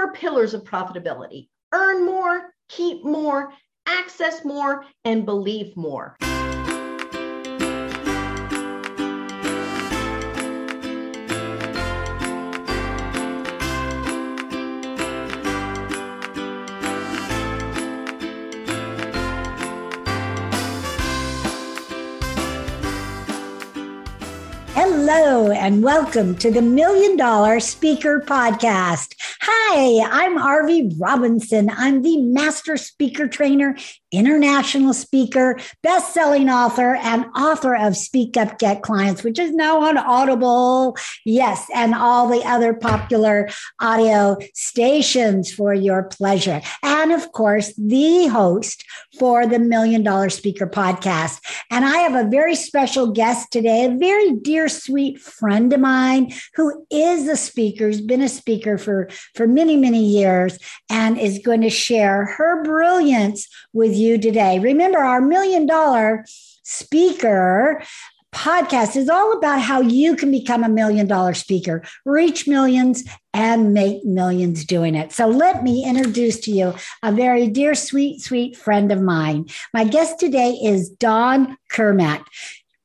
four pillars of profitability earn more, keep more, access more, and believe more. Hello, and welcome to the Million Dollar Speaker Podcast. Hi, I'm Arvee Robinson. I'm the master speaker trainer, international speaker, best selling author, and author of Speak Up Get Clients, which is now on Audible. Yes, and all the other popular audio stations for your pleasure. And of course, the host for the Million Dollar Speaker Podcast. And I have a very special guest today, a very dear, sweet friend of mine who is a speaker, has been a speaker for, for many, many years, and is going to share her brilliance with you today. Remember, our million dollar speaker podcast is all about how you can become a million dollar speaker, reach millions, and make millions doing it. So let me introduce to you a very dear, sweet, sweet friend of mine. My guest today is Dawn Cermak.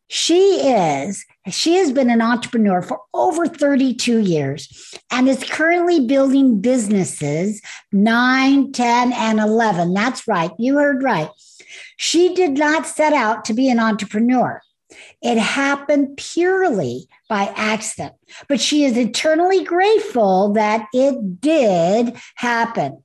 She is she has been an entrepreneur for over 32 years and is currently building businesses 9, 10, and 11. That's right. You heard right. She did not set out to be an entrepreneur. It happened purely by accident, but she is eternally grateful that it did happen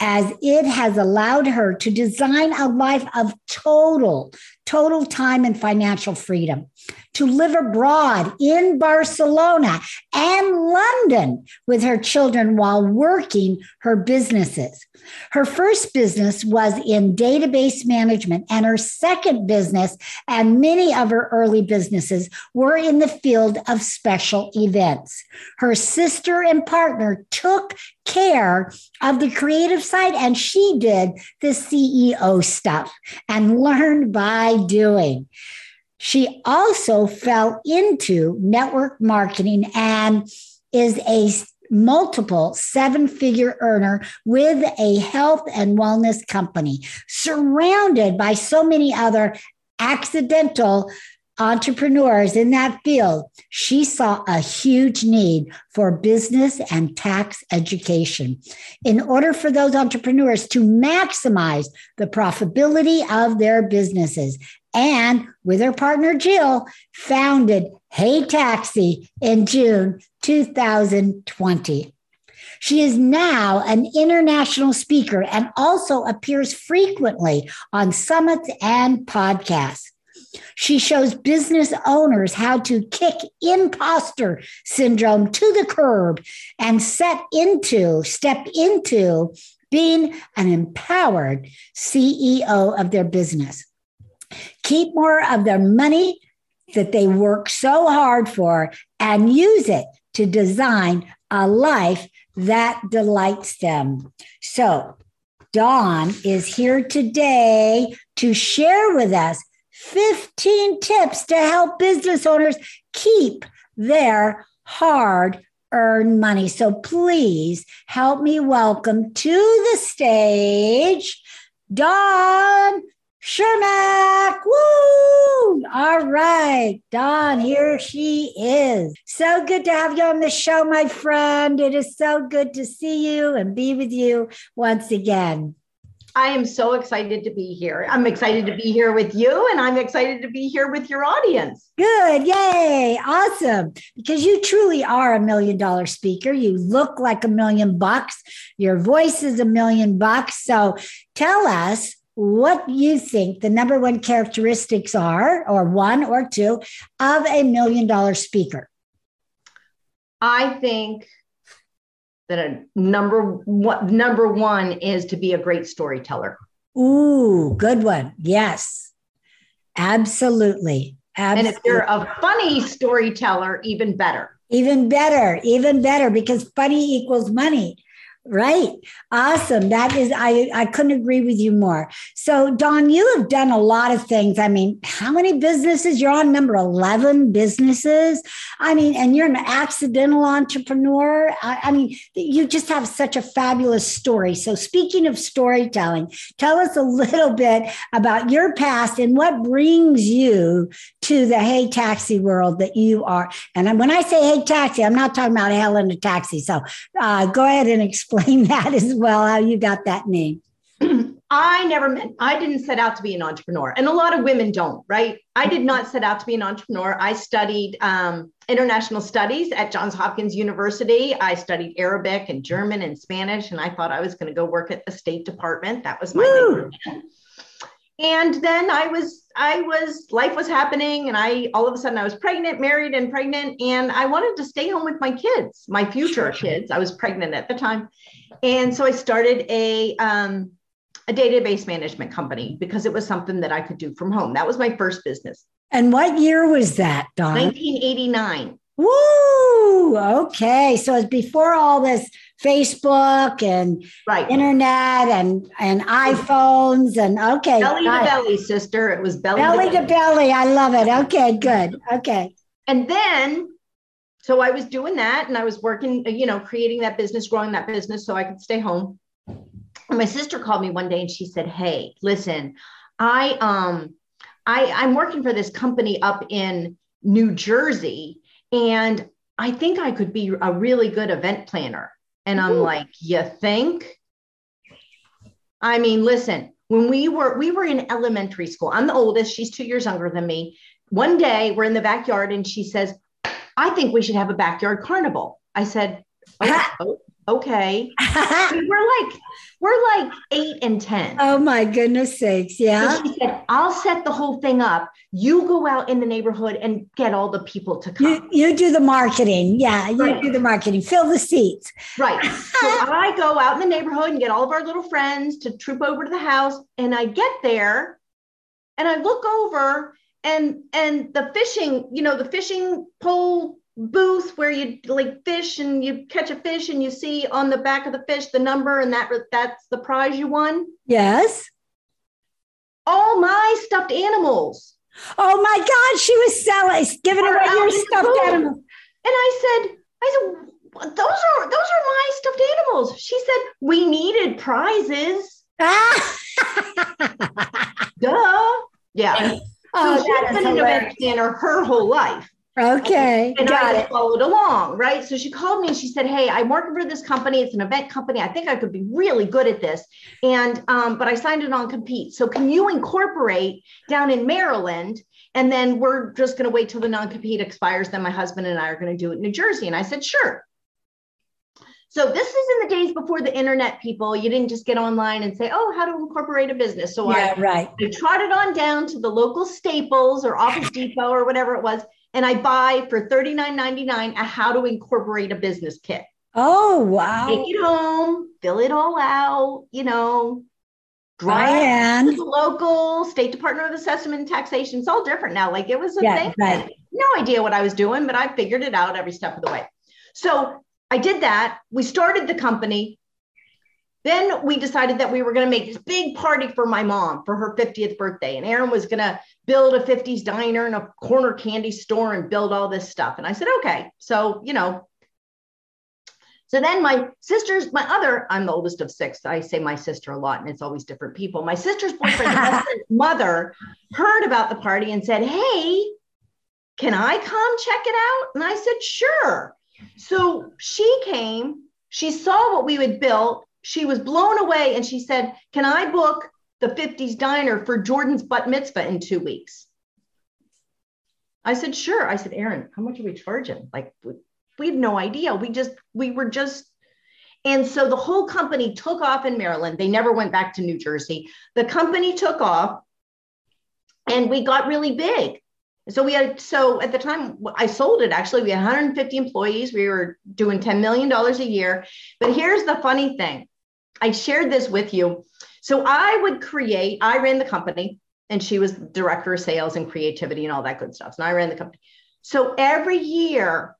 as it has allowed her to design a life of total, total time and financial freedom to live abroad in Barcelona and London with her children while working her businesses. Her first business was in database management, and her second business and many of her early businesses were in the field of special events. Her sister and partner took care of the creative side, and she did the CEO stuff and learned by doing. She also fell into network marketing and is a multiple seven figure earner with a health and wellness company, surrounded by so many other accidental entrepreneurs in that field, she saw a huge need for business and tax education in order for those entrepreneurs to maximize the profitability of their businesses and with her partner Jill, founded Hey Taxi in June 2020. She is now an international speaker and also appears frequently on summits and podcasts. She shows business owners how to kick imposter syndrome to the curb and set into, step into being an empowered CEO of their business keep more of their money that they work so hard for and use it to design a life that delights them. So, Dawn is here today to share with us 15 tips to help business owners keep their hard earned money. So, please help me welcome to the stage Dawn Cermak, woo! All right, Dawn, here she is. So good to have you on the show, my friend. It is so good to see you and be with you once again. I am so excited to be here. I'm excited to be here with you, and I'm excited to be here with your audience. Good. Yay. Awesome. Because you truly are a million dollar speaker. You look like a million bucks. Your voice is a million bucks. So tell us what you think the number one characteristics are, or one or two, of a million dollar speaker. I think that a number one number one is to be a great storyteller. Ooh, good one. Yes. Absolutely. Absolutely. And if you're a funny storyteller, even better. Even better, even better, because funny equals money. Right. Awesome. That is, I, I couldn't agree with you more. So, Dawn, you have done a lot of things. I mean, how many businesses? You're on number 11 businesses. I mean, and you're an accidental entrepreneur. I, I mean, you just have such a fabulous story. So, speaking of storytelling, tell us a little bit about your past and what brings you to the Hey Taxi world that you are. And when I say Hey Taxi, I'm not talking about Helen the Taxi. So, uh, go ahead and explain explain that as well, how you got that name. I never meant, I didn't set out to be an entrepreneur. And a lot of women don't, right? I did not set out to be an entrepreneur. I studied um, international studies at Johns Hopkins University. I studied Arabic and German and Spanish, and I thought I was going to go work at the State Department. That was my and then i was i was life was happening and i all of a sudden i was pregnant married and pregnant and i wanted to stay home with my kids my future kids i was pregnant at the time and so i started a um, a database management company because it was something that i could do from home that was my first business and what year was that Dawn? 1989 Woo! Okay. So it's before all this Facebook and right. internet and, and iPhones and okay. Belly to belly, sister. It was belly, belly to, belly. belly. I love it. Okay, good. Okay. And then so I was doing that and I was working, you know, creating that business, growing that business so I could stay home. And my sister called me one day and she said, Hey, listen, I um I I'm working for this company up in New Jersey and I think I could be a really good event planner. And I'm Ooh. like, you think? I mean, listen, when we were we were in elementary school, I'm the oldest, she's 2 years younger than me. One day we're in the backyard and she says, "I think we should have a backyard carnival." I said, oh, okay. we're like, we're like eight and 10. Oh my goodness sakes. Yeah. So she said, I'll set the whole thing up. You go out in the neighborhood and get all the people to come. You, you do the marketing. Yeah. You right. do the marketing, fill the seats. Right. so I go out in the neighborhood and get all of our little friends to troop over to the house. And I get there and I look over and and the fishing, you know, the fishing pole booth where you like fish and you catch a fish and you see on the back of the fish the number and that that's the prize you won? Yes. All my stuffed animals. Oh my god she was selling giving away your stuffed animals. And i said i said those are those are my stuffed animals. She said we needed prizes. Duh. Yeah. Oh, so she's been an event planner her whole life Okay. And Got I it. followed along, right? So she called me and she said, Hey, I'm working for this company. It's an event company. I think I could be really good at this. And um, but I signed a non-compete. So can you incorporate down in Maryland? And then we're just going to wait till the non-compete expires. Then my husband and I are going to do it in New Jersey. And I said, sure. So this is in the days before the internet, people. You didn't just get online and say, "Oh, how to incorporate a business." So yeah, I, right. I trotted on down to the local Staples or Office Depot or whatever it was, and I buy for $39.99 a how to incorporate a business kit. Oh, wow. Take it home, fill it all out, you know, drive to the local State Department of Assessment and Taxation. It's all different now. Like it was a yeah, thing. Right. No idea what I was doing, but I figured it out every step of the way. So I did that. We started the company. Then we decided that we were going to make this big party for my mom for her 50th birthday. And Aaron was going to build a 50s diner and a corner candy store and build all this stuff. And I said, okay. So, you know, so then my sister's, my other, I'm the oldest of six. I say my sister a lot and it's always different people. My sister's boyfriend's mother heard about the party and said, hey, can I come check it out? And I said, sure. So she came, she saw what we had built. She was blown away and she said, can I book the 50s diner for Jordan's bat mitzvah in two weeks. I said, sure. I said, Aaron, how much are we charging? Like, we, had no idea. We just, we were just, and so the whole company took off in Maryland. They never went back to New Jersey. The company took off and we got really big. So we had, so at the time I sold it, actually, we had 150 employees. We were doing $10 million a year. But here's the funny thing I shared this with you. So I would create, I ran the company and she was director of sales and creativity and all that good stuff. So I ran the company. So every year,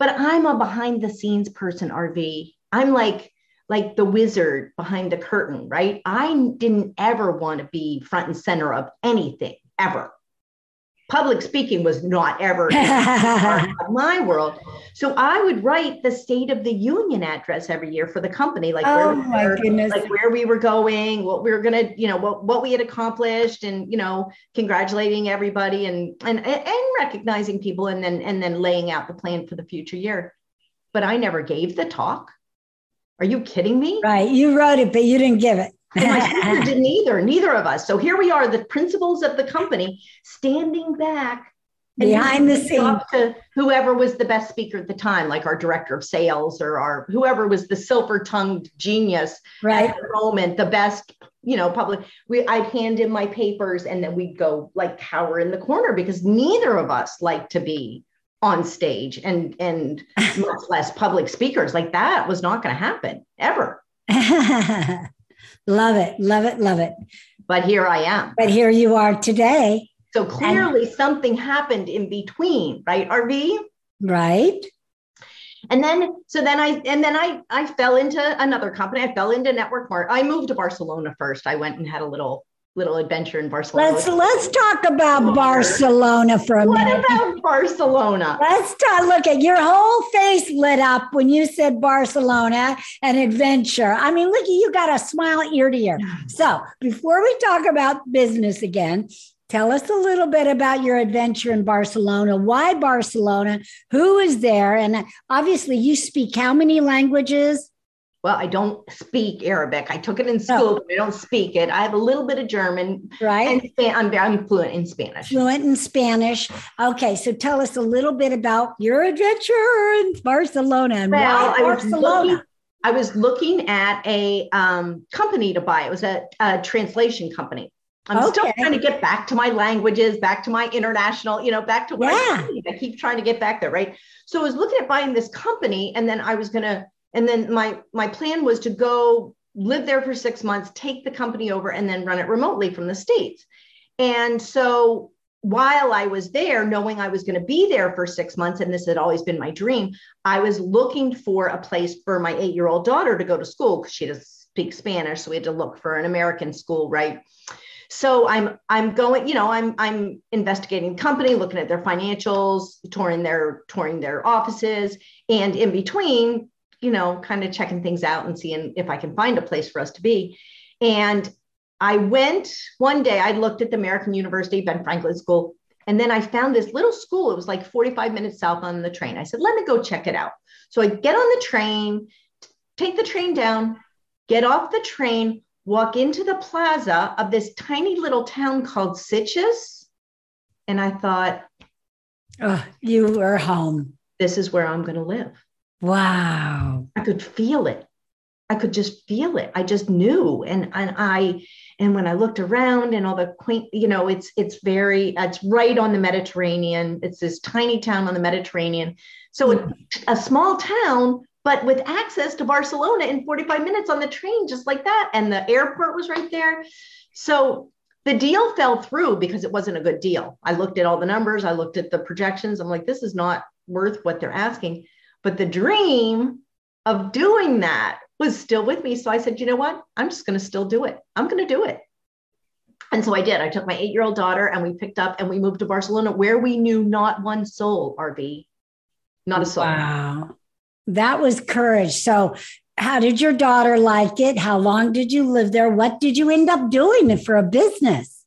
but I'm a behind the scenes person, Arvee. I'm like, like the wizard behind the curtain, right? I didn't ever want to be front and center of anything ever. Public speaking was not ever my world. So I would write the State of the Union address every year for the company, like oh where, my were, like where we were going, what we were gonna, you know, what what we had accomplished, and you know, congratulating everybody and and and recognizing people, and then and then laying out the plan for the future year. But I never gave the talk. Are you kidding me? Right. You wrote it, but you didn't give it. And my sister didn't either, neither of us. So here we are, the principals of the company standing back behind the scenes to whoever was the best speaker at the time, like our director of sales or our whoever was the silver tongued genius right. at the moment, the best, you know, public. We I'd hand in my papers and then we'd go like cower in the corner because neither of us like to be on stage and and much less public speakers like that was not going to happen ever love it love it love it. But here i am. But here you are today. So clearly and, something happened in between right Arvee right. And then so then i and then i i fell into another company. I fell into network mart i moved to barcelona first. I went and had a little little adventure in Barcelona. Let's let's talk about Barcelona for a what minute. What about Barcelona? Let's talk. Look at your whole face lit up when you said Barcelona and adventure. I mean, look, you got a smile ear to ear. So before we talk about business again, Tell us a little bit about your adventure in Barcelona. Why Barcelona? Who is there? And obviously, you speak how many languages? Well, I don't speak Arabic. I took it in school, but I don't speak it. I have a little bit of German. Right. And I'm, I'm fluent in Spanish. Fluent in Spanish. Okay. So tell us a little bit about your adventure in Barcelona and well, why Barcelona. I was looking at a um, company to buy. It was a, a translation company. I'm okay. still trying to get back to my languages, back to my international, you know, back to where yeah. I, I keep trying to get back there, right? So I was looking at buying this company, and then I was going to and then my my plan was to go live there for six months take the company over and then run it remotely from the states. And so while i was there knowing i was going to be there for six months and this had always been my dream i was looking for a place for my eight year old daughter to go to school because she doesn't speak spanish so we had to look for an american school right? So i'm i'm going you know i'm i'm investigating the company looking at their financials touring their touring their offices and in between you know, kind of checking things out and seeing if I can find a place for us to be. And I went one day, I looked at the American University, Ben Franklin School, and then I found this little school. It was like 45 minutes south on the train. I said, let me go check it out. So I get on the train, take the train down, get off the train, walk into the plaza of this tiny little town called Sitges. And I thought, oh, you are home. This is where I'm going to live. Wow. I could feel it. I could just feel it. I just knew. And and I and when I looked around and all the quaint, you know, it's it's very it's right on the Mediterranean. It's this tiny town on the Mediterranean. So mm-hmm. a small town, but with access to Barcelona in 45 minutes on the train, just like that. And the airport was right there. So the deal fell through because it wasn't a good deal. I looked at all the numbers, I looked at the projections. I'm like, this is not worth what they're asking. But the dream of doing that was still with me. So I said, you know what? I'm just going to still do it. I'm going to do it. And so I did. I took my eight year old daughter and we picked up and we moved to Barcelona where we knew not one soul, Arvee, not a soul. Wow. That was courage. So, how did your daughter like it? How long did you live there? What did you end up doing for a business?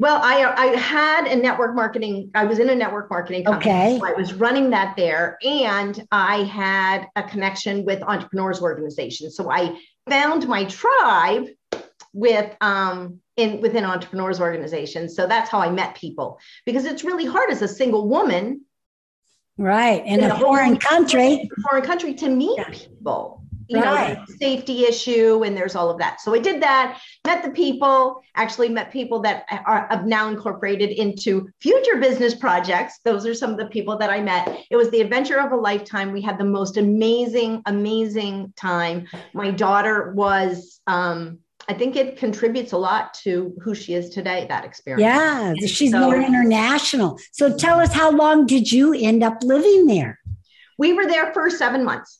Well, I I had a network marketing. I was in a network marketing company. Okay. So I was running that there, and I had a connection with entrepreneurs organizations. So I found my tribe with um in within entrepreneurs organizations. So that's how I met people because it's really hard as a single woman, right, in, in a, a foreign country, foreign country to meet yeah. people you right. know, safety issue, and there's all of that. So I did that, met the people, actually met people that are have now incorporated into future business projects. Those are some of the people that I met. It was the adventure of a lifetime. We had the most amazing, amazing time. My daughter was um, I think it contributes a lot to who she is today, that experience. Yeah, she's so, more international. So tell us how long did you end up living there? We were there for seven months.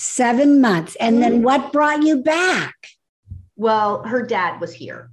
Seven months. And then mm-hmm. what brought you back? Well, her dad was here.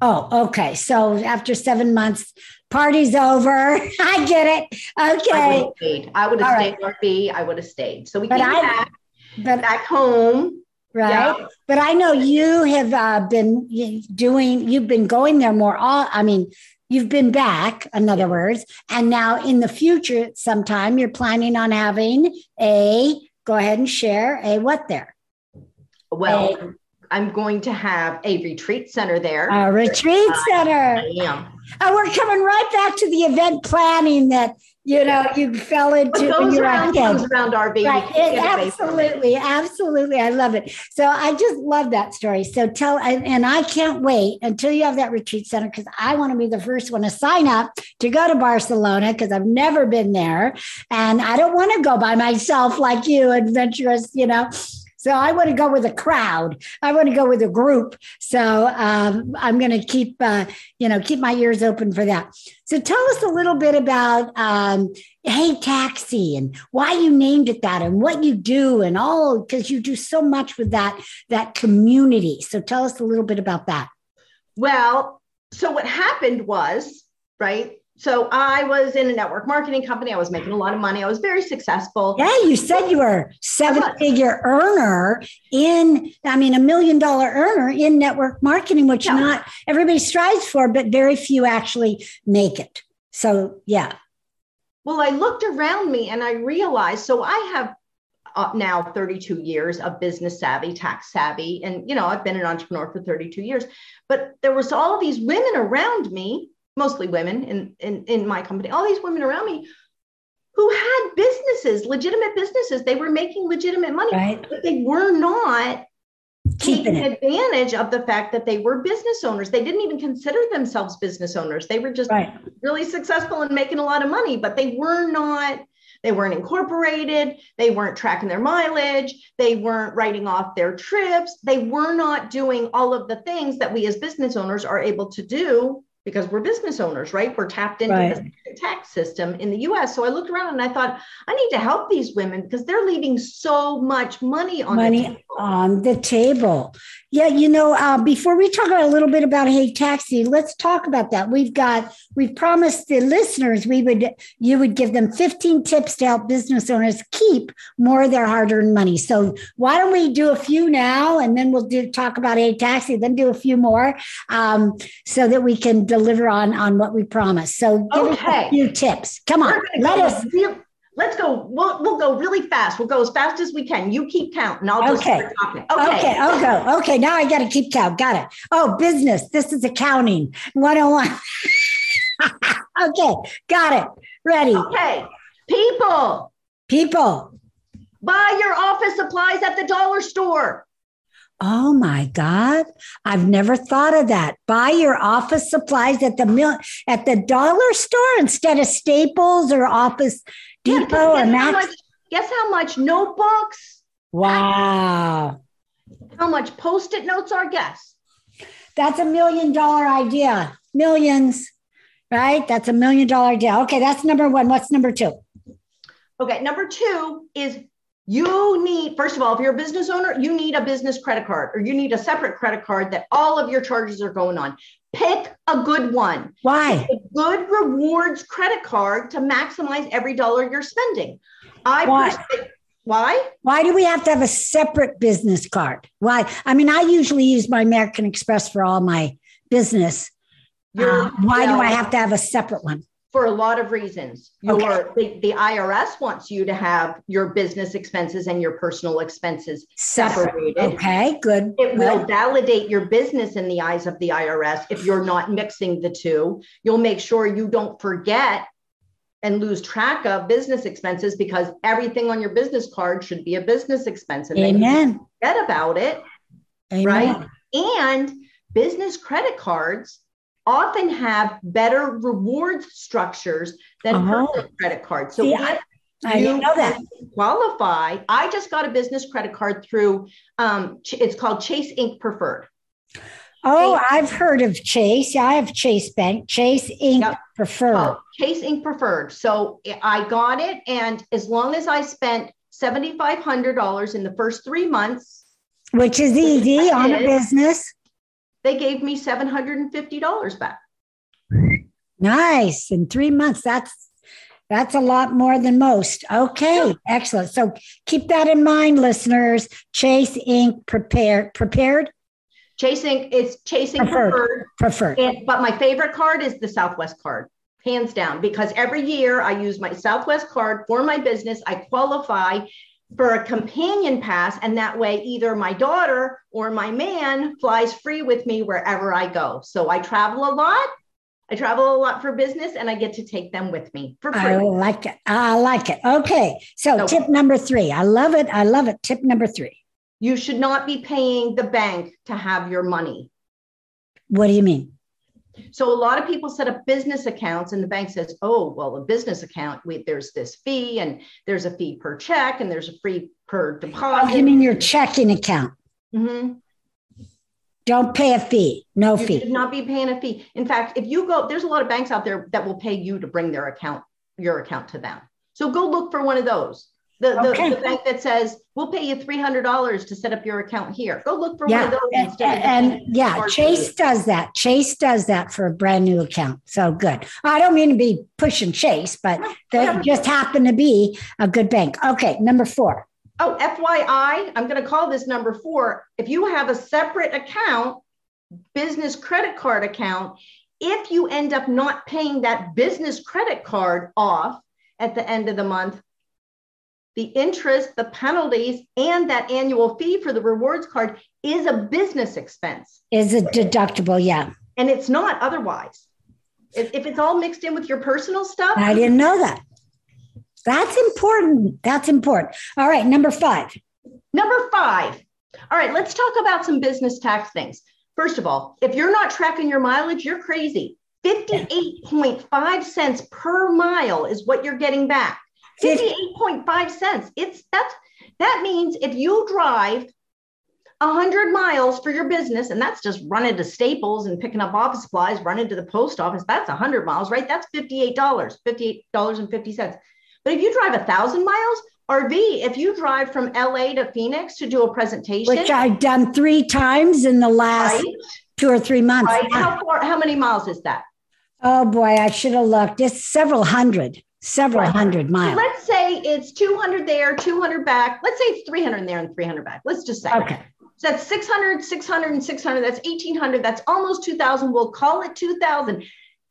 Oh, okay. So after seven months, party's over. I get it. Okay. I would have stayed. Right. I would have stayed. So we but came I, back, but, back home. Right. Yeah. But I know you have uh, been doing, you've been going there more. All, I mean, you've been back, in other words. And now in the future, sometime you're planning on having a, go ahead and share a what there? Well, I'm going to have a retreat center there. A retreat uh, center. I am. And we're coming right back to the event planning that you know you fell into what when you're around, comes around our baby. Right. It, absolutely, absolutely. I love it. So I just love that story. So tell, and I can't wait until you have that retreat center because I want to be the first one to sign up to go to Barcelona because I've never been there, and I don't want to go by myself like you, adventurous. You know. So I want to go with a crowd. I want to go with a group. So um, I'm going to keep, uh, you know, keep my ears open for that. So tell us a little bit about um, Hey Taxi and why you named it that and what you do and all because you do so much with that that community. So tell us a little bit about that. Well, so what happened was right so I was in a network marketing company. I was making a lot of money. I was very successful. Yeah, you said you were seven figure earner in, I mean, a million dollar earner in network marketing, which not everybody strives for, but very few actually make it. So, yeah. Well, I looked around me and I realized so I have uh, now 32 years of business savvy, tax savvy, and you know, I've been an entrepreneur for 32 years, but there was all these women around me mostly women in, in, in my company, all these women around me who had businesses, legitimate businesses. They were making legitimate money, right. but they were not Keeping taking it. advantage of the fact that they were business owners. They didn't even consider themselves business owners. They were just right. really successful and making a lot of money, but they were not they weren't incorporated. They weren't tracking their mileage. They weren't writing off their trips. They were not doing all of the things that we as business owners are able to do because we're business owners, right? We're tapped into right. the tax system in the US. So I looked around and I thought, I need to help these women because they're leaving so much money on money the table. on the table. Yeah, you know, uh, before we talk about a little bit about Hey Taxi, let's talk about that. We've got we've promised the listeners we would you would give them 15 tips to help business owners keep more of their hard-earned money. So why don't we do a few now and then we'll do talk about Hey Taxi, then do a few more um, so that we can deliver on on what we promised. So give okay. us a few tips. Come on, let us. Real, let's go. We'll, we'll go really fast. We'll go as fast as we can. You keep counting. I'll just okay. start talking. Okay. Okay. I'll go. Okay. Now I got to keep count. Got it. Oh, business. This is accounting 101. okay. Got it. Ready. Okay. People. People. Buy your office supplies at the dollar store. Oh my God. I've never thought of that. Buy your office supplies at the mil- at the dollar store instead of Staples or Office Depot yeah, or Max. How much, guess how much notebooks? Wow. How much post-it notes are guess? That's a million dollar idea. Millions, right? That's a million dollar idea. Okay, that's number one. What's number two? Okay, number two is you need, first of all, if you're a business owner, you need a business credit card or you need a separate credit card that all of your charges are going on. Pick a good one. Why? a good rewards credit card to maximize every dollar you're spending. I Why? why? Why do we have to have a separate business card? Why? I mean, I usually use my American Express for all my business. Uh, why well, do I have to have a separate one? For a lot of reasons. Your okay. the, the, IRS wants you to have your business expenses and your personal expenses separated. Okay, good. It good. will validate your business in the eyes of the IRS if you're not mixing the two. You'll make sure you don't forget and lose track of business expenses because everything on your business card should be a business expense and Amen. forget about it. Amen. Right. And business credit cards often have better reward structures than uh-huh. personal credit cards. So yeah, I didn't know that. Qualify. I just got a business credit card through. Um, it's called Chase Ink Preferred. Oh, Chase. I've heard of Chase. Yeah, I have Chase Bank. Chase Ink yep. Preferred. Oh, Chase Ink Preferred. So I got it, and as long as I spent $7,500 in the first three months. Which is easy on a business. They gave me $750 back. Nice. In three months. That's that's a lot more than most. Okay, excellent. So keep that in mind, listeners. Chase Ink prepared prepared. Chasing it's chasing preferred. Preferred. preferred. And, but my favorite card is the Southwest card, hands down, because every year I use my Southwest card for my business. I qualify for a companion pass, and that way either my daughter or my man flies free with me wherever I go. So I travel a lot I travel a lot for business and I get to take them with me for free. I like it. I like it. Okay. So, so tip number three. I love it. I love it. Tip number three. You should not be paying the bank to have your money. What do you mean? So a lot of people set up business accounts and the bank says, oh, well, a business account, we, there's this fee and there's a fee per check and there's a fee per deposit. Oh, you mean your checking account? Mm-hmm. Don't pay a fee. No you fee. should not be paying a fee. In fact, if you go, there's a lot of banks out there that will pay you to bring their account, your account to them. So go look for one of those. The, okay. the, the, bank that says we'll pay you three hundred dollars to set up your account here. Go look for yeah. one of those. And, and yeah, Chase does that. Chase does that for a brand new account. So good. I don't mean to be pushing Chase, but they just happen to be a good bank. Okay, number four. Oh, FYI, I'm going to call this number four. If you have a separate account, business credit card account, if you end up not paying that business credit card off at the end of the month, the interest, the penalties, and that annual fee for the rewards card is a business expense. Is a deductible, yeah. And it's not otherwise. If, if it's all mixed in with your personal stuff. I didn't know that. That's important. That's important. All right, number five. Number five. All right, let's talk about some business tax things. First of all, if you're not tracking your mileage, you're crazy. 58.5 cents per mile is what you're getting back. 58.5 cents. It's that's that means if you drive 100 miles for your business, and that's just running to Staples and picking up office supplies, running to the post office, that's 100 miles, right? That's $58, $58.50. But if you drive a thousand miles, Arvee, if you drive from LA to Phoenix to do a presentation, which I've done three times in the last right? two or three months. Right. How far, how many miles is that? Oh boy, I should have looked. It's several hundred, several hundred miles. So let's say it's 200 there, 200 back. Let's say it's 300 there and 300 back. Let's just say. Okay. So that's 600, 600, and 600. That's 1800. That's almost 2000. We'll call it 2000.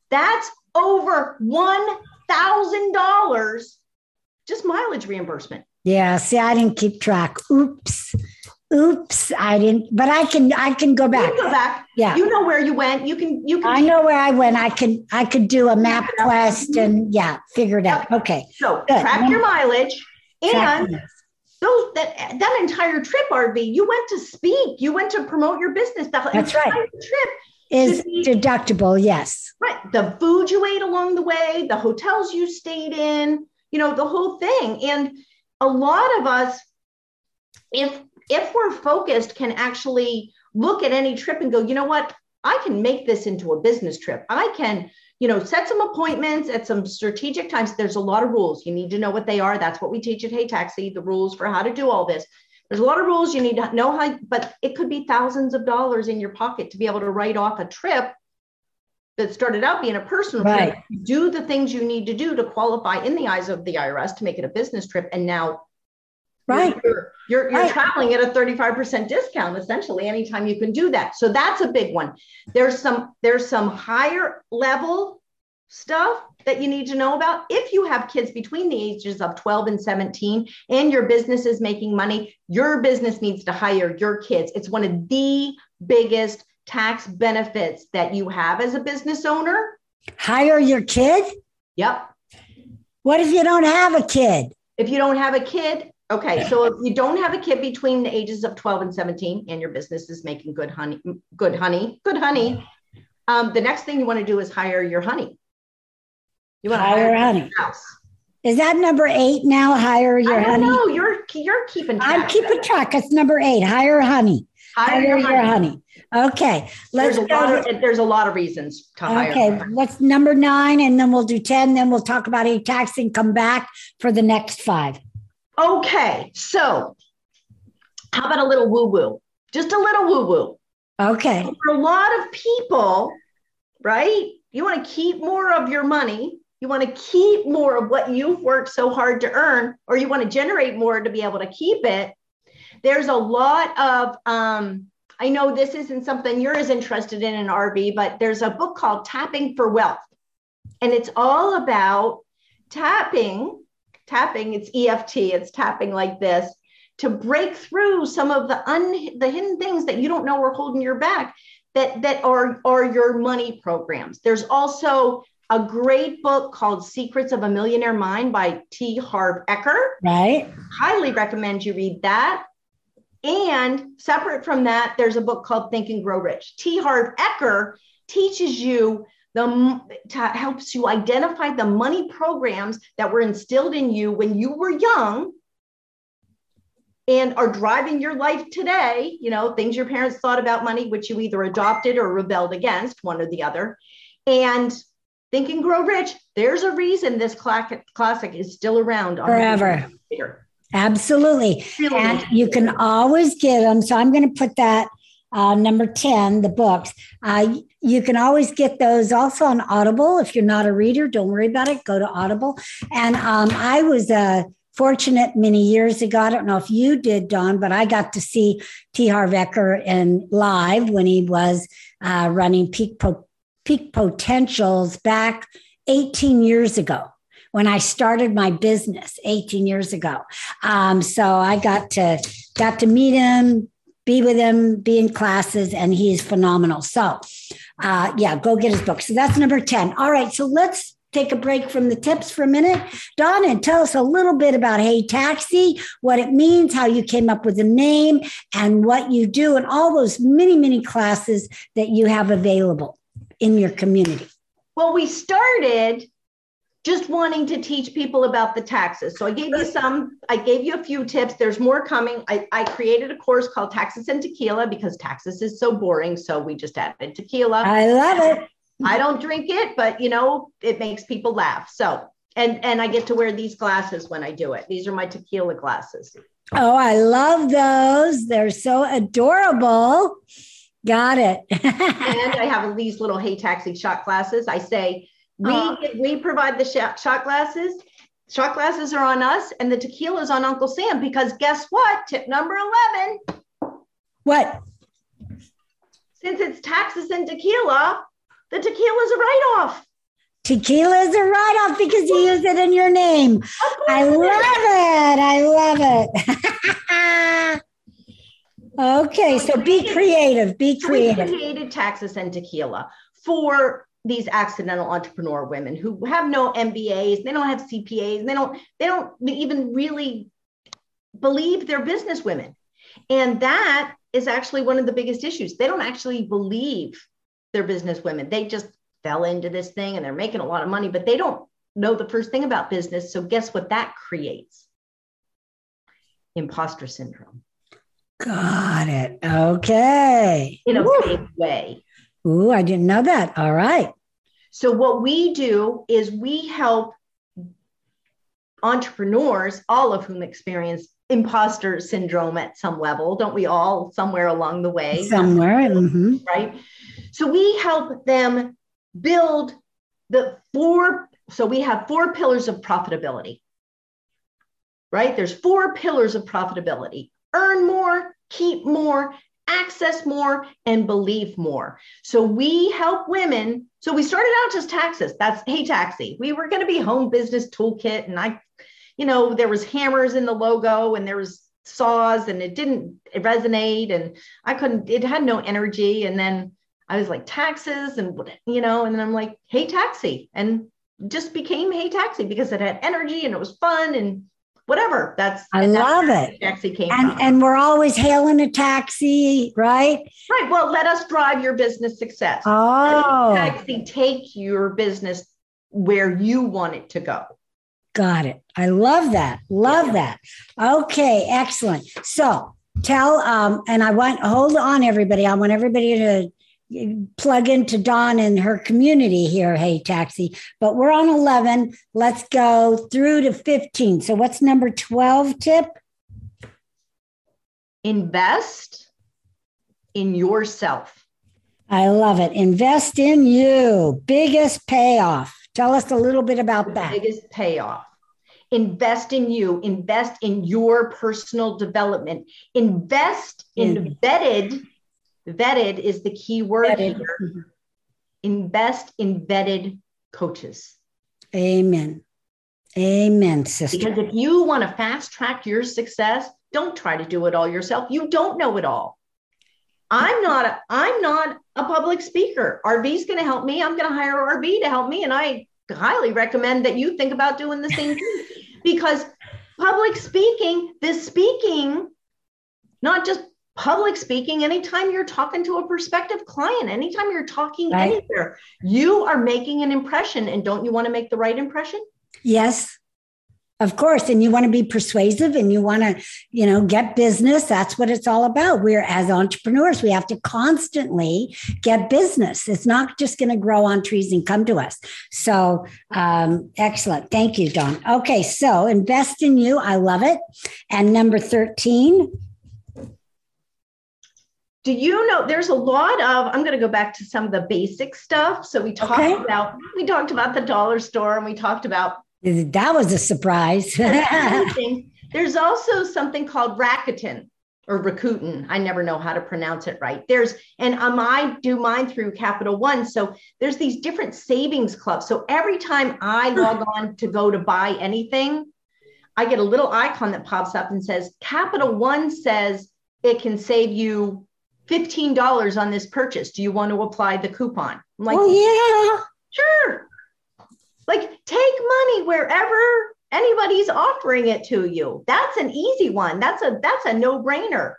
That's over $1,000 just mileage reimbursement. Yeah. See, I didn't keep track. Oops. Oops. I didn't, but I can, I can go back. go back. Yeah. You know where you went. You can, you can. I know where I went. I can, I could do a map quest and yeah, figure it out. Okay. So Good. track your mileage and those that that entire trip, Arvee, you went to speak, you went to promote your business. The That's right. trip is deductible. Yes. Right. The food you ate along the way, the hotels you stayed in, you know, the whole thing. And a lot of us, if if we're focused, can actually look at any trip and go, you know what, I can make this into a business trip. I can, you know, set some appointments at some strategic times. There's a lot of rules. You need to know what they are. That's what we teach at Hey Taxi, the rules for how to do all this. There's a lot of rules you need to know how, but it could be thousands of dollars in your pocket to be able to write off a trip that started out being a personal right. trip, do the things you need to do to qualify in the eyes of the IRS to make it a business trip. And now right. you're, you're, you're right. traveling at a 35% discount essentially anytime you can do that. So that's a big one. There's some, there's some higher level stuff that you need to know about. If you have kids between the ages of 12 and 17 and your business is making money, your business needs to hire your kids. It's one of the biggest tax benefits that you have as a business owner. Hire your kid? Yep. What if you don't have a kid? If you don't have a kid, okay. So if you don't have a kid between the ages of 12 and 17 and your business is making good honey, good honey, good honey, um, the next thing you want to do is hire your honey. You want to hire, hire honey. House. Is that number eight now? Hire your I honey. No, you're you're keeping. Track. I'm keeping track. It's number eight. Hire honey. Hire, hire your, honey. your honey. Okay, let's there's a, lot of, there's a lot of reasons to hire. Okay, what's number nine? And then we'll do 10. Then we'll talk about a tax and come back for the next five. Okay, so how about a little woo woo? Just a little woo woo. Okay. For a lot of people, right? You want to keep more of your money. You want to keep more of what you've worked so hard to earn, or you want to generate more to be able to keep it. There's a lot of, um, I know this isn't something you're as interested in in Arvee, but there's a book called Tapping for Wealth. And it's all about tapping, tapping, it's EFT, it's tapping like this to break through some of the un the hidden things that you don't know are holding your back that that are are your money programs. There's also a great book called secrets of a millionaire mind by t. Harv eker. Right. Highly recommend you read that. And separate from that there's a book called think and grow rich. T. Harv eker teaches you the helps you identify the money programs that were instilled in you when you were young and are driving your life today, you know, things your parents thought about money, which you either adopted or rebelled against, one or the other. And Think and Grow Rich, there's a reason this classic is still around forever. Absolutely. Really? And you can always get them. So I'm going to put that uh, number 10, the books. Uh, you can always get those also on Audible. If you're not a reader, don't worry about it. Go to Audible. And um, I was uh, fortunate many years ago. I don't know if you did, Dawn, but I got to see T. Harv Eker in live when he was uh, running Peak, po- Peak Potentials back 18 years ago when I started my business 18 years ago. Um, so I got to got to meet him, be with him, be in classes, and he's phenomenal. So, uh, yeah, go get his book. So that's number 10. All right, so let's take a break from the tips for a minute. Donna, tell us a little bit about Hey Taxi, what it means, how you came up with the name, and what you do, and all those many, many classes that you have available in your community. Well, we started just wanting to teach people about the taxes. So I gave you some, I gave you a few tips. There's more coming. I, I created a course called Taxes and Tequila because taxes is so boring. So we just added tequila. I love it. I don't drink it, but you know, it makes people laugh. So, and and I get to wear these glasses when I do it. These are my tequila glasses. Oh, I love those. They're so adorable. Got it. and I have these little Hey Taxi shot glasses. I say we oh. we provide the shot, shot glasses. Shot glasses are on us, and the tequila is on Uncle Sam because guess what? Tip number eleven. What? Since it's taxes and tequila, the tequila is a write off. Tequila is a write off because you use it in your name. I love it. I love it. okay, so be creative. Be creative. We created taxes and tequila for these accidental entrepreneur women who have no MBAs, they don't have CPAs, they don't they don't even really believe they're business women. And that is actually one of the biggest issues. They don't actually believe they're business women. They just fell into this thing and they're making a lot of money, but they don't know the first thing about business. So guess what that creates? Imposter syndrome. Got it. Okay. In a big way. Ooh, I didn't know that. All right. So, what we do is we help entrepreneurs, all of whom experience imposter syndrome at some level, don't we all, somewhere along the way? Somewhere. Mm-hmm. Right. So, we help them build the four. So, we have four pillars of profitability, right? There's four pillars of profitability earn more, keep more, access more and believe more. So we help women. So we started out just taxes. That's hey taxi. We were going to be home business toolkit and I you know there was hammers in the logo and there was saws and it didn't resonate and I couldn't it had no energy and then I was like taxes and you know and then I'm like hey taxi and just became hey taxi because it had energy and it was fun and whatever. That's I love it. Taxi came and, from. and we're always hailing a taxi, right? Right. Well, let us drive your business success. Oh, taxi take your business where you want it to go. Got it. I love that. Love yeah. that. Okay, excellent. So tell um, and I want hold on, everybody. I want everybody to plug into Dawn and her community here, Hey Taxi. But we're on 11. Let's go through to 15. So, what's number 12 tip? Invest in yourself. I love it. Invest in you. Biggest payoff. Tell us a little bit about the that. Biggest payoff. Invest in you. Invest in your personal development. Invest in mm. vetted. Vetted is the key word vetted. here. Invest in vetted coaches. Amen. Amen, sister. Because if you want to fast track your success, don't try to do it all yourself. You don't know it all. I'm not a, I'm not a public speaker. Arvee's going to help me. I'm going to hire Arvee to help me and I highly recommend that you think about doing the same thing because public speaking, this speaking, not just public speaking, anytime you're talking to a prospective client, anytime you're talking right. anywhere, you are making an impression. And don't you want to make the right impression? Yes. Of course. And you want to be persuasive and you want to, you know, get business. That's what it's all about. We're as entrepreneurs, we have to constantly get business. It's not just going to grow on trees and come to us. So, um, excellent. Thank you, Dawn. Okay. So invest in you. I love it. And number 13, do you know there's a lot of i'm going to go back to some of the basic stuff so we talked okay. about we talked about the dollar store and we talked about that was a surprise. There's also something called Rakuten or Rakuten. I never know how to pronounce it right. There's, and um, I do mine through Capital One. So there's these different savings clubs. So every time I log on to go to buy anything, I get a little icon that pops up and says, Capital One says it can save you $15 on this purchase. Do you want to apply the coupon? I'm like, oh, yeah. Sure. Like take money wherever anybody's offering it to you. That's an easy one. That's a that's a no-brainer,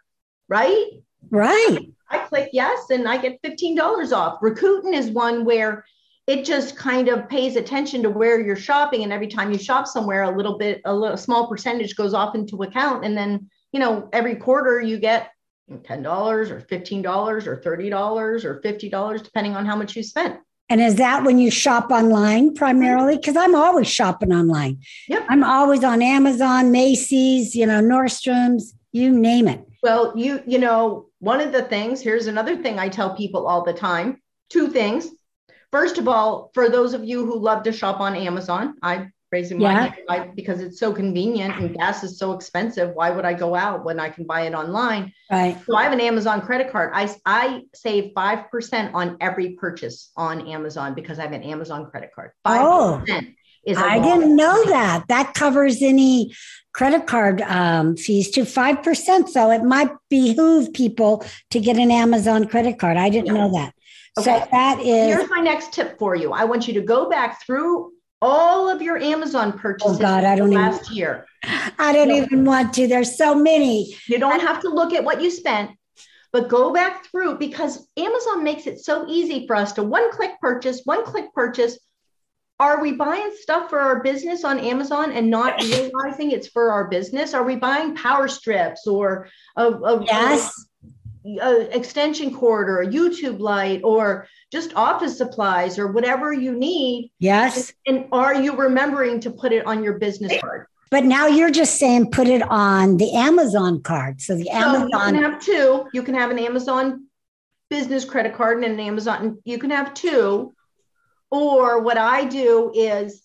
right? Right. I, click yes and I get $15 off. Rakuten is one where it just kind of pays attention to where you're shopping and every time you shop somewhere a little bit a little small percentage goes off into account and then you know every quarter you get $10 or $15 or $30 or $50 depending on how much you spent and is that when you shop online primarily? Mm-hmm. Because I'm always shopping online. Yep. I'm always on Amazon, Macy's, you know, Nordstrom's, you name it. Well, you, you know, one of the things, here's another thing I tell people all the time. Two things. First of all, for those of you who love to shop on Amazon, I raising yeah. my because it's so convenient and gas is so expensive. Why would I go out when I can buy it online? Right. So I have an Amazon credit card. I, I save 5% on every purchase on Amazon because I have an Amazon credit card. 5% oh, is I didn't know that. That covers any credit card um, fees to 5%. So it might behoove people to get an Amazon credit card. I didn't yeah. know that. Okay. So that is. Here's my next tip for you. I want you to go back through all of your Amazon purchases oh God, I don't last even, year. I don't so, even want to. There's so many. You don't have to look at what you spent, but go back through because Amazon makes it so easy for us to one click purchase, one click purchase. Are we buying stuff for our business on Amazon and not realizing it's for our business? Are we buying power strips or a, a yes. A, a extension cord or a YouTube light or just office supplies or whatever you need. Yes. And, and are you remembering to put it on your business card? But now you're just saying put it on the Amazon card. So the Amazon. So you can have two. You can have an Amazon business credit card and an Amazon. You can have two. Or what I do is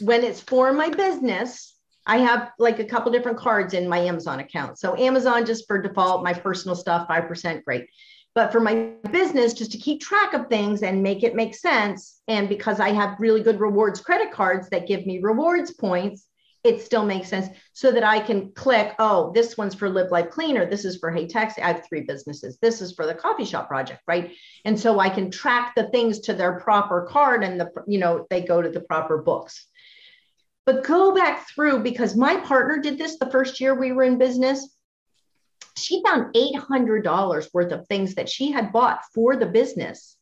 when it's for my business, I have like a couple different cards in my Amazon account. So Amazon just for default, my personal stuff, 5%, great. But for my business, just to keep track of things and make it make sense, and because I have really good rewards credit cards that give me rewards points, it still makes sense so that I can click, oh, this one's for Live Life Cleaner. This is for Hey Taxi. I have three businesses. This is for the coffee shop project, right? And so I can track the things to their proper card and the, you know, they go to the proper books. But go back through because my partner did this the first year we were in business she found $800 worth of things that she had bought for the business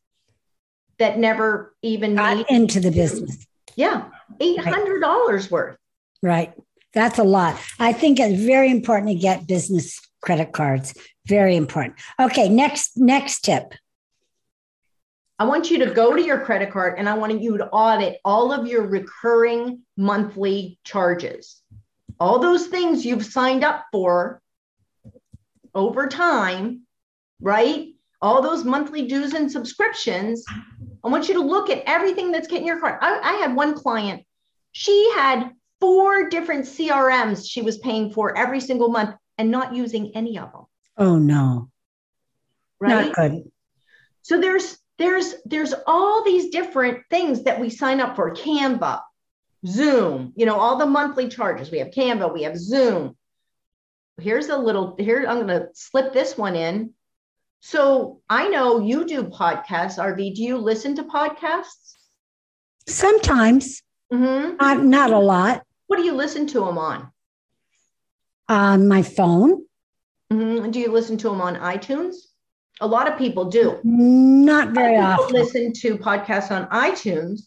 that never even got into the business. Yeah, $800 right. worth. Right. That's a lot. I think it's very important to get business credit cards. Very important. Okay, next next tip. I want you to go to your credit card and I want you to audit all of your recurring monthly charges. All those things you've signed up for over time, right? All those monthly dues and subscriptions. I want you to look at everything that's getting your card. I, I had one client, she had four different CRMs she was paying for every single month and not using any of them. Oh no. Right? Not good. So there's there's there's all these different things that we sign up for. Canva zoom you know all the monthly charges. We have canva we have zoom. Here's a little here i'm going to slip this one in. So i know you do podcasts Arvee do you listen to podcasts? Sometimes. Mm-hmm. not, not a lot. What do you listen to them on? On my phone. Mm-hmm. do you listen to them on itunes a lot of people do. Not very often. Listen to podcasts on iTunes.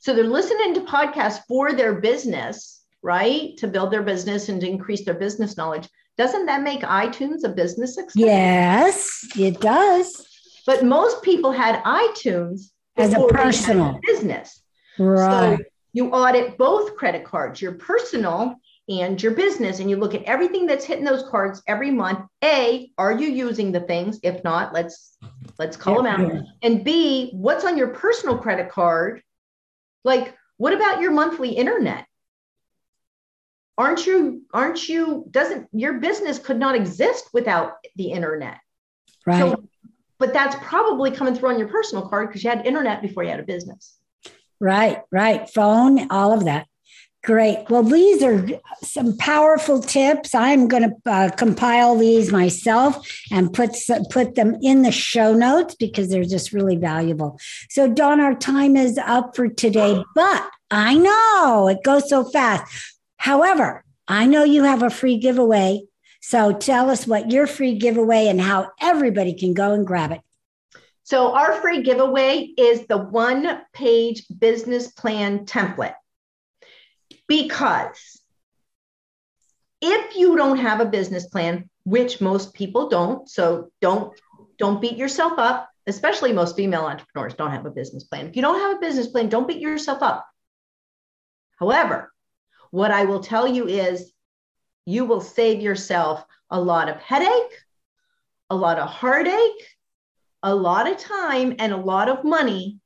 So they're listening to podcasts for their business, right? To build their business and to increase their business knowledge. Doesn't that make iTunes a business success? Yes, it does. But most people had iTunes as a personal business. Right. So you audit both credit cards, your personal and your business and you look at everything that's hitting those cards every month a are you using the things? If not let's let's call yeah, them out. Yeah. and b what's on your personal credit card? Like what about your monthly internet? Aren't you aren't you doesn't your business could not exist without the internet. Right. so, but that's probably coming through on your personal card because you had internet before you had a business. Right right. Phone all of that Great. Well, these are some powerful tips. I'm going to uh, compile these myself and put put them in the show notes because they're just really valuable. So, Dawn, our time is up for today, but I know it goes so fast. However, I know you have a free giveaway. So, tell us what your free giveaway and how everybody can go and grab it. So, our free giveaway is the one page business plan template. Because if you don't have a business plan, which most people don't, so don't don't beat yourself up, especially most female entrepreneurs don't have a business plan. If you don't have a business plan, don't beat yourself up. However, what I will tell you is you will save yourself a lot of headache, a lot of heartache, a lot of time, and a lot of money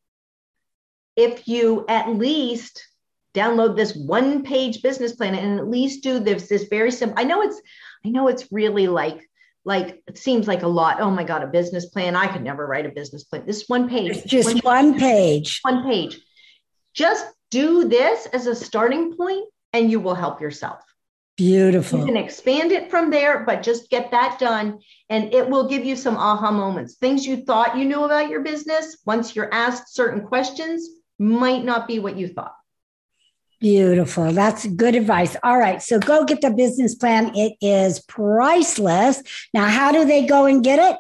if you at least download this one page business plan and at least do this this very simple i know it's i know it's really like like it seems like a lot. Oh my god a business plan. I could never write a business plan. This one page. It's just one, one page. One page. Just do this as a starting point and you will help yourself. Beautiful. You can expand it from there but just get that done and it will give you some aha moments. Things you thought you knew about your business once you're asked certain questions might not be what you thought Beautiful. That's good advice. All right. So go get the business plan. It is priceless. Now, how do they go and get it?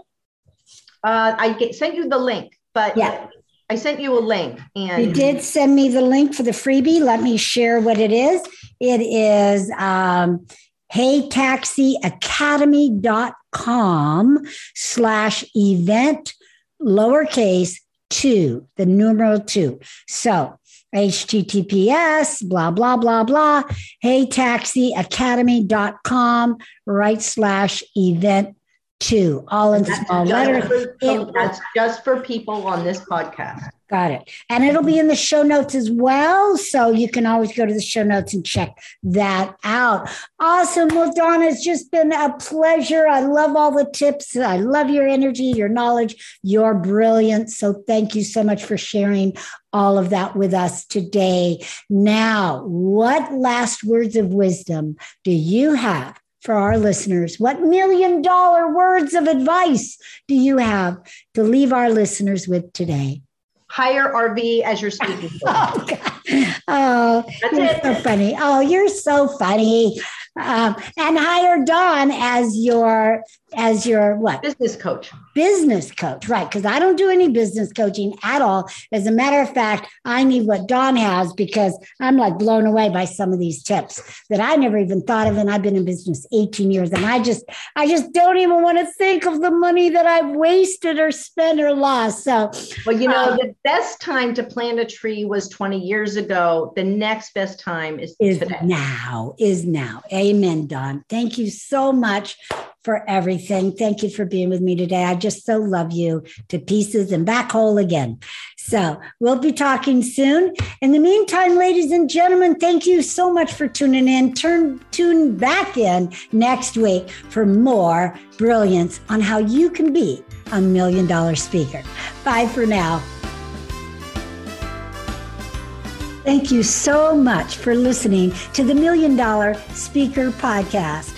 Uh, I get, sent you the link, but yeah. I sent you a link. And you did send me the link for the freebie. Let me share what it is. It is um, heytaxiacademy.com slash event lowercase two, the numeral two. So https blah blah blah blah heytaxiacademy.com right slash event two all in small letters for, that's just for people on this podcast Got it. And it'll be in the show notes as well. So you can always go to the show notes and check that out. Awesome. Well, Donna, it's just been a pleasure. I love all the tips. I love your energy, your knowledge. You're brilliant. So thank you so much for sharing all of that with us today. Now, what last words of wisdom do you have for our listeners? What million dollar words of advice do you have to leave our listeners with today? hire Arvee as your speaking oh, oh you're it. so funny. Oh, you're so funny. Um, and hire Dawn as your as your what business coach. Business coach, right? Because I don't do any business coaching at all. As a matter of fact, I need what Dawn has because I'm like blown away by some of these tips that I never even thought of. And I've been in business 18 years and I just, I just don't even want to think of the money that I've wasted or spent or lost. So, well, you know, um, the best time to plant a tree was 20 years ago. The next best time is, is today. now, is now. Amen, Dawn. Thank you so much for everything. Thank you for being with me today. I just so love you to pieces and back whole again. So we'll be talking soon. In the meantime, ladies and gentlemen, thank you so much for tuning in. Turn tune back in next week for more brilliance on how you can be a million dollar speaker. Bye for now. Thank you so much for listening to the Million Dollar Speaker Podcast